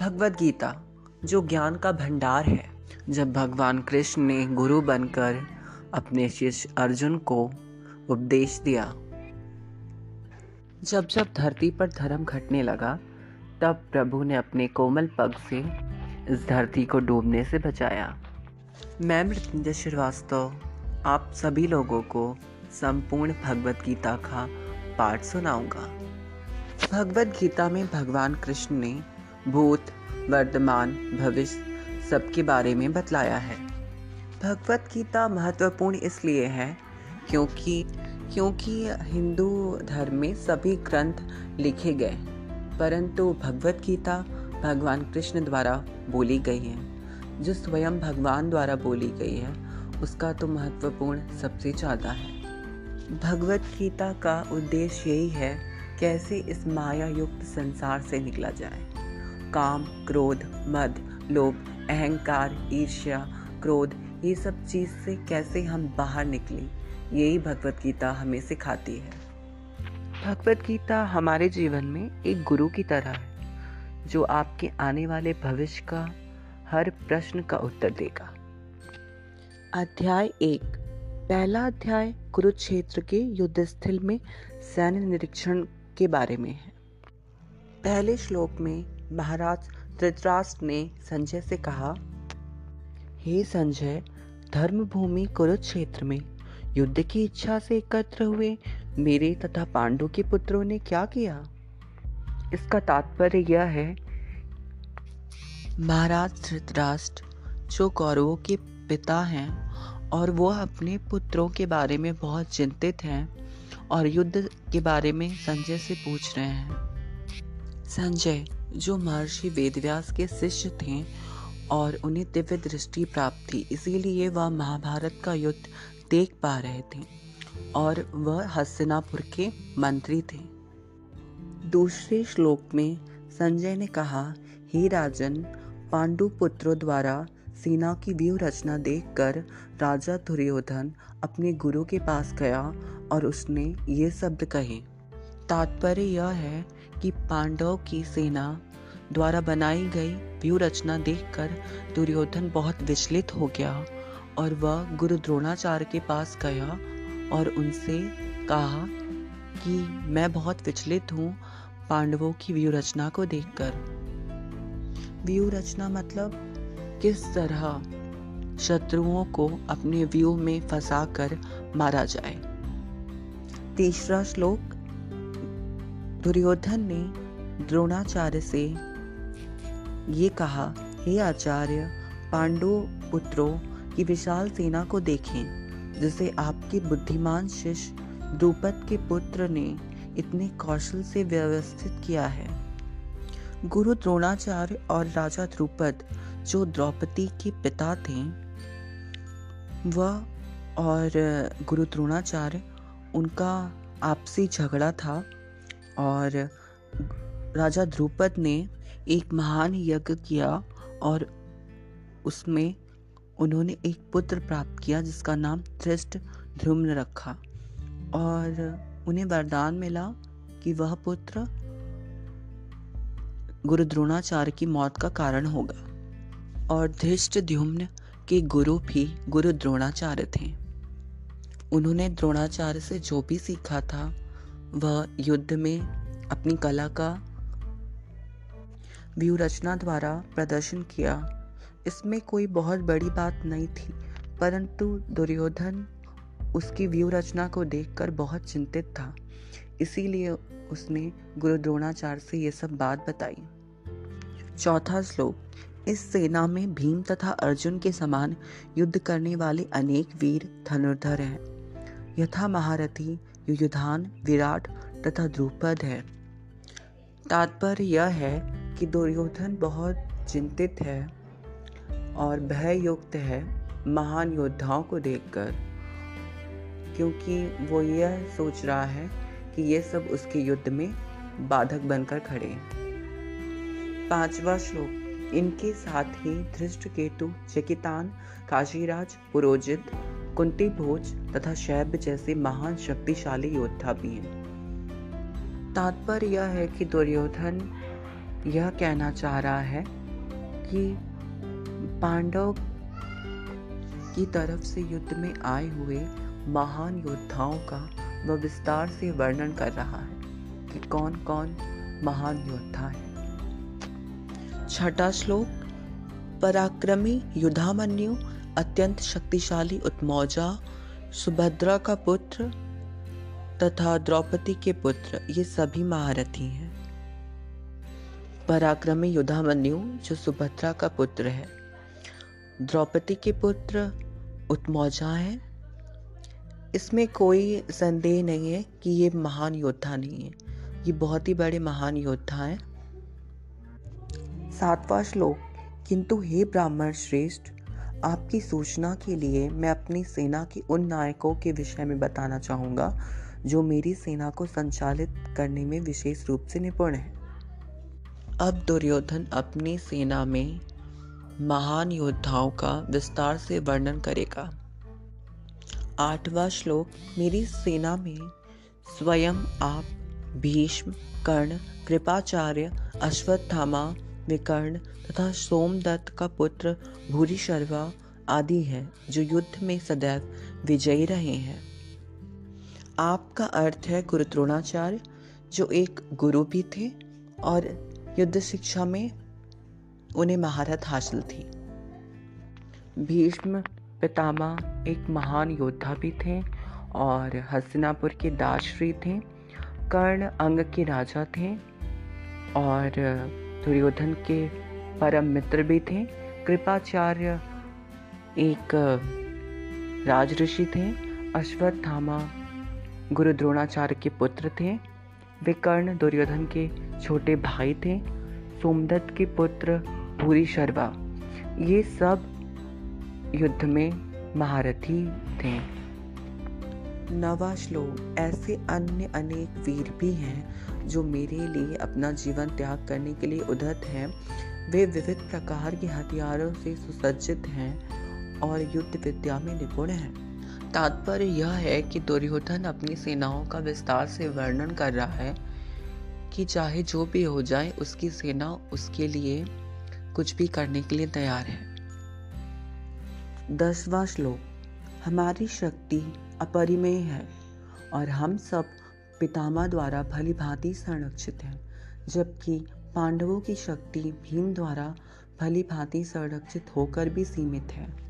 भगवत गीता जो ज्ञान का भंडार है। जब भगवान कृष्ण ने गुरु बनकर अपने शिष्य अर्जुन को उपदेश दिया, जब जब धरती पर धर्म घटने लगा, तब प्रभु ने अपने कोमल पग से इस धरती को डूबने से बचाया। मैं मृत्युंजय श्रीवास्तव, आप सभी लोगों को संपूर्ण भगवत गीता का पाठ सुनाऊँगा। भगवत गीता में भगवान कृष्ण ने भूत वर्तमान भविष्य, सबके बारे में बतलाया है। भगवत गीता महत्वपूर्ण इसलिए है क्योंकि क्योंकि हिंदू धर्म में सभी ग्रंथ लिखे गए, परंतु भगवत गीता भगवान कृष्ण द्वारा बोली गई है। जो स्वयं भगवान द्वारा बोली गई है, उसका तो महत्वपूर्ण सबसे ज़्यादा है। भगवत गीता का उद्देश्य यही है, कैसे इस माया युक्त संसार से निकला जाए। काम, क्रोध, मद, लोभ, अहंकार, ईर्ष्या, क्रोध, ये सब चीज़ से कैसे हम बाहर निकले, यही भगवत गीता हमें सिखाती है। भगवत गीता हमारे जीवन में एक गुरु की तरह है, जो आपके आने वाले भविष्य का हर प्रश्न का उत्तर देगा। अध्याय एक, पहला अध्याय कुरुक्षेत्र के युद्ध स्थल में सैन्य निरीक्षण के बारे में है। पहले श्लोक में महाराज धृतराष्ट्र ने संजय से कहा, हे संजय, धर्मभूमि कुरुक्षेत्र में युद्ध की इच्छा से एकत्र हुए मेरे तथा पांडु के पुत्रों ने क्या किया? इसका तात्पर्य यह है, महाराज धृतराष्ट्र जो कौरवों के पिता हैं और वो अपने पुत्रों के बारे में बहुत चिंतित हैं और युद्ध के बारे में संजय से पूछ रहे हैं। संजय जो महर्षि वेदव्यास के शिष्य थे और उन्हें दिव्य दृष्टि प्राप्त थी। इसीलिए वह महाभारत का युद्ध देख पा रहे थे और वह हस्तिनापुर के मंत्री थे। दूसरे श्लोक में संजय ने कहा, हे राजन पांडु पुत्रों द्वारा सेना की व्यू रचना देखकर राजा दुर्योधन अपने गुरु के पास गया और उसने ये शब्द कहे। तात्पर्य यह है कि पांडव की सेना द्वारा बनाई गई व्यू रचना देखकर दुर्योधन बहुत विचलित हो गया और वह गुरु द्रोणाचार्य के पास गया और उनसे कहा कि मैं बहुत विचलित हूँ पांडवों की व्यू रचना को देखकर। व्यू रचना मतलब किस तरह शत्रुओं को अपने व्यू में फंसाकर मारा जाए। तीसरा श्लोक, दुर्योधन ने द्रोणाचार्य से ये कहा, हे आचार्य पांडु पुत्रों की विशाल सेना को देखें, जिसे आपके बुद्धिमान शिष्य द्रुपद के पुत्र ने इतने कौशल से व्यवस्थित किया है। गुरु द्रोणाचार्य और राजा द्रुपद, जो द्रौपदी के पिता थे, वह और गुरु द्रोणाचार्य, उनका आपसी झगड़ा था और राजा ध्रुपद ने एक महान यज्ञ किया और उसमें उन्होंने एक पुत्र प्राप्त किया जिसका नाम त्रिष्ट ध्रुम्न रखा। और उन्हें वरदान मिला कि वह पुत्र गुरु द्रोणाचार्य की मौत का कारण होगा। और धृष्ट द्युम्न के गुरु भी गुरु द्रोणाचार्य थे। उन्होंने द्रोणाचार्य से जो भी सीखा था, वह युद्ध में अपनी कला का व्यू रचना द्वारा प्रदर्शन किया। इसमें कोई बहुत बड़ी बात नहीं थी, परंतु दुर्योधन उसकी व्यू रचना को देखकर बहुत चिंतित था। इसीलिए उसने गुरु द्रोणाचार्य से ये सब बात बताई। चौथा श्लोक, इस सेना में भीम तथा अर्जुन के समान युद्ध करने वाले अनेक वीर धनुर्धर हैं। यथा महारथी, युयुधान, विराट तथा द्रुपद है। तात्पर्य यह है कि दुर्योधन बहुत चिंतित है और भय युक्त है महान योद्धाओं को देखकर, क्योंकि वो यह सोच रहा है कि ये सब उसके युद्ध में बाधक बनकर खड़े पांचवा श्लोक, इनके साथ ही धृष्ट केतु, चकितान, काशीराज, पुरोजित कुंती भोज तथा शैब जैसे महान शक्तिशाली योद्धा भी हैं। तात्पर्य यह है कि दुर्योधन यह कहना चाह रहा है कि पांडव की तरफ़ से युद्ध में आए हुए महान योद्धाओं का वह विस्तार से वर्णन कर रहा है कि कौन कौन महान योद्धा है। छठा श्लोक, पराक्रमी युद्धामन्यु, अत्यंत शक्तिशाली उत्मौजा सुभद्रा का पुत्र तथा द्रौपदी के पुत्र, ये सभी महारथी हैं। पराक्रमी युद्धामन्यु, जो सुभद्रा का पुत्र है। द्रौपदी के पुत्र उत्मौजा है। इसमें कोई संदेह नहीं है कि ये महान योद्धा नहीं है। ये बहुत ही बड़े महान योद्धा हैं। सातवां श्लोक, किंतु हे ब्राह्मण श्रेष्ठ, आपकी सूचना के लिए मैं अपनी सेना के उन नायकों के विषय में बताना चाहूँगा, जो मेरी सेना को संचालित करने में विशेष रूप से निपुण है। अब दुर्योधन अपनी सेना में महान योद्धाओं का विस्तार से वर्णन करेगा। आठवां श्लोक, मेरी सेना में स्वयं आप भीष्म, कर्ण, कृपाचार्य, अश्वत्थामा, विकर्ण तथा सोमदत्त का पुत्र भूरी शर्वा आदि हैं, जो युद्ध में सदैव विजयी रहे हैं। आपका अर्थ है गुरु द्रोणाचार्य, जो एक गुरु भी थे और युद्ध शिक्षा में उन्हें महारत हासिल थी। भीष्म पितामह एक महान योद्धा भी थे और हस्तिनापुर के दासश्री थे, कर्ण अंग के राजा थे और दुर्योधन के परम मित्र भी थे। कृपाचार्य एक राजऋषि थे, अश्वत्थामा गुरु द्रोणाचार्य के पुत्र थे विकर्ण दुर्योधन के छोटे भाई थे, सोमदत्त के पुत्र भूरी शर्वा ये सब युद्ध में महारथी थे। नवा श्लोक ऐसे अन्य अनेक वीर भी हैं जो मेरे लिए अपना जीवन त्याग करने के लिए उदत हैं। वे विविध प्रकार के हथियारों से सुसज्जित हैं और युद्ध विद्या में निपुण हैं। तात्पर्य यह है कि दुर्योधन अपनी सेनाओं का विस्तार से वर्णन कर रहा है कि चाहे जो भी हो जाए, उसकी सेना उसके लिए कुछ भी करने के लिए तैयार है। दसवा श्लोक। हमारी शक्ति अपरिमेय है और हम सब पितामह द्वारा भली भांति संरक्षित हैं, जबकि पांडवों की शक्ति भीम द्वारा भली भांति संरक्षित होकर भी सीमित है।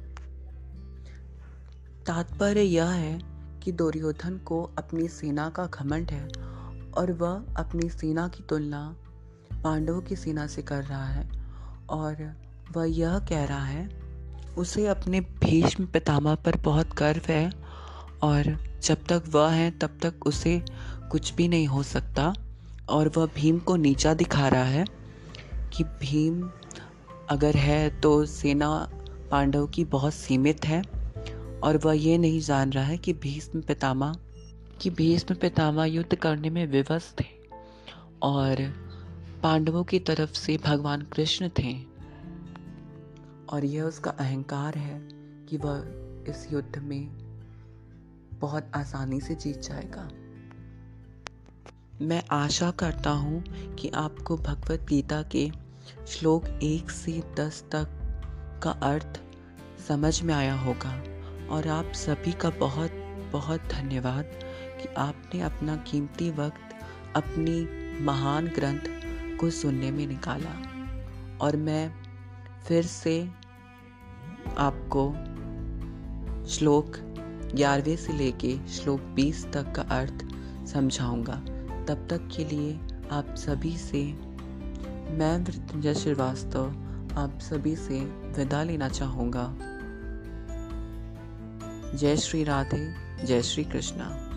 तात्पर्य यह है कि दुर्योधन को अपनी सेना का घमंड है और वह अपनी सेना की तुलना पांडवों की सेना से कर रहा है और वह यह कह रहा है, उसे अपने भीष्म पितामह पर बहुत गर्व है और जब तक वह है, तब तक उसे कुछ भी नहीं हो सकता और वह भीम को नीचा दिखा रहा है कि भीम अगर है तो सेना पांडव की बहुत सीमित है और वह ये नहीं जान रहा है कि भीष्म पितामह, कि भीष्म पितामह युद्ध करने में विवश थे और पांडवों की तरफ़ से भगवान कृष्ण थे। और यह उसका अहंकार है कि वह इस युद्ध में बहुत आसानी से जीत जाएगा। मैं आशा करता हूँ कि आपको भगवत गीता के श्लोक एक से दस तक का अर्थ समझ में आया होगा। और आप सभी का बहुत बहुत धन्यवाद कि आपने अपना कीमती वक्त, अपनी महान ग्रंथ को सुनने में निकाला। और मैं फिर से आपको श्लोक ग्यारहवें से लेके श्लोक बीस तक का अर्थ समझाऊँगा। तब तक के लिए आप सभी से, मैं मृत्युंजय श्रीवास्तव, आप सभी से विदा लेना चाहूँगा। जय श्री राधे जय श्री कृष्णा।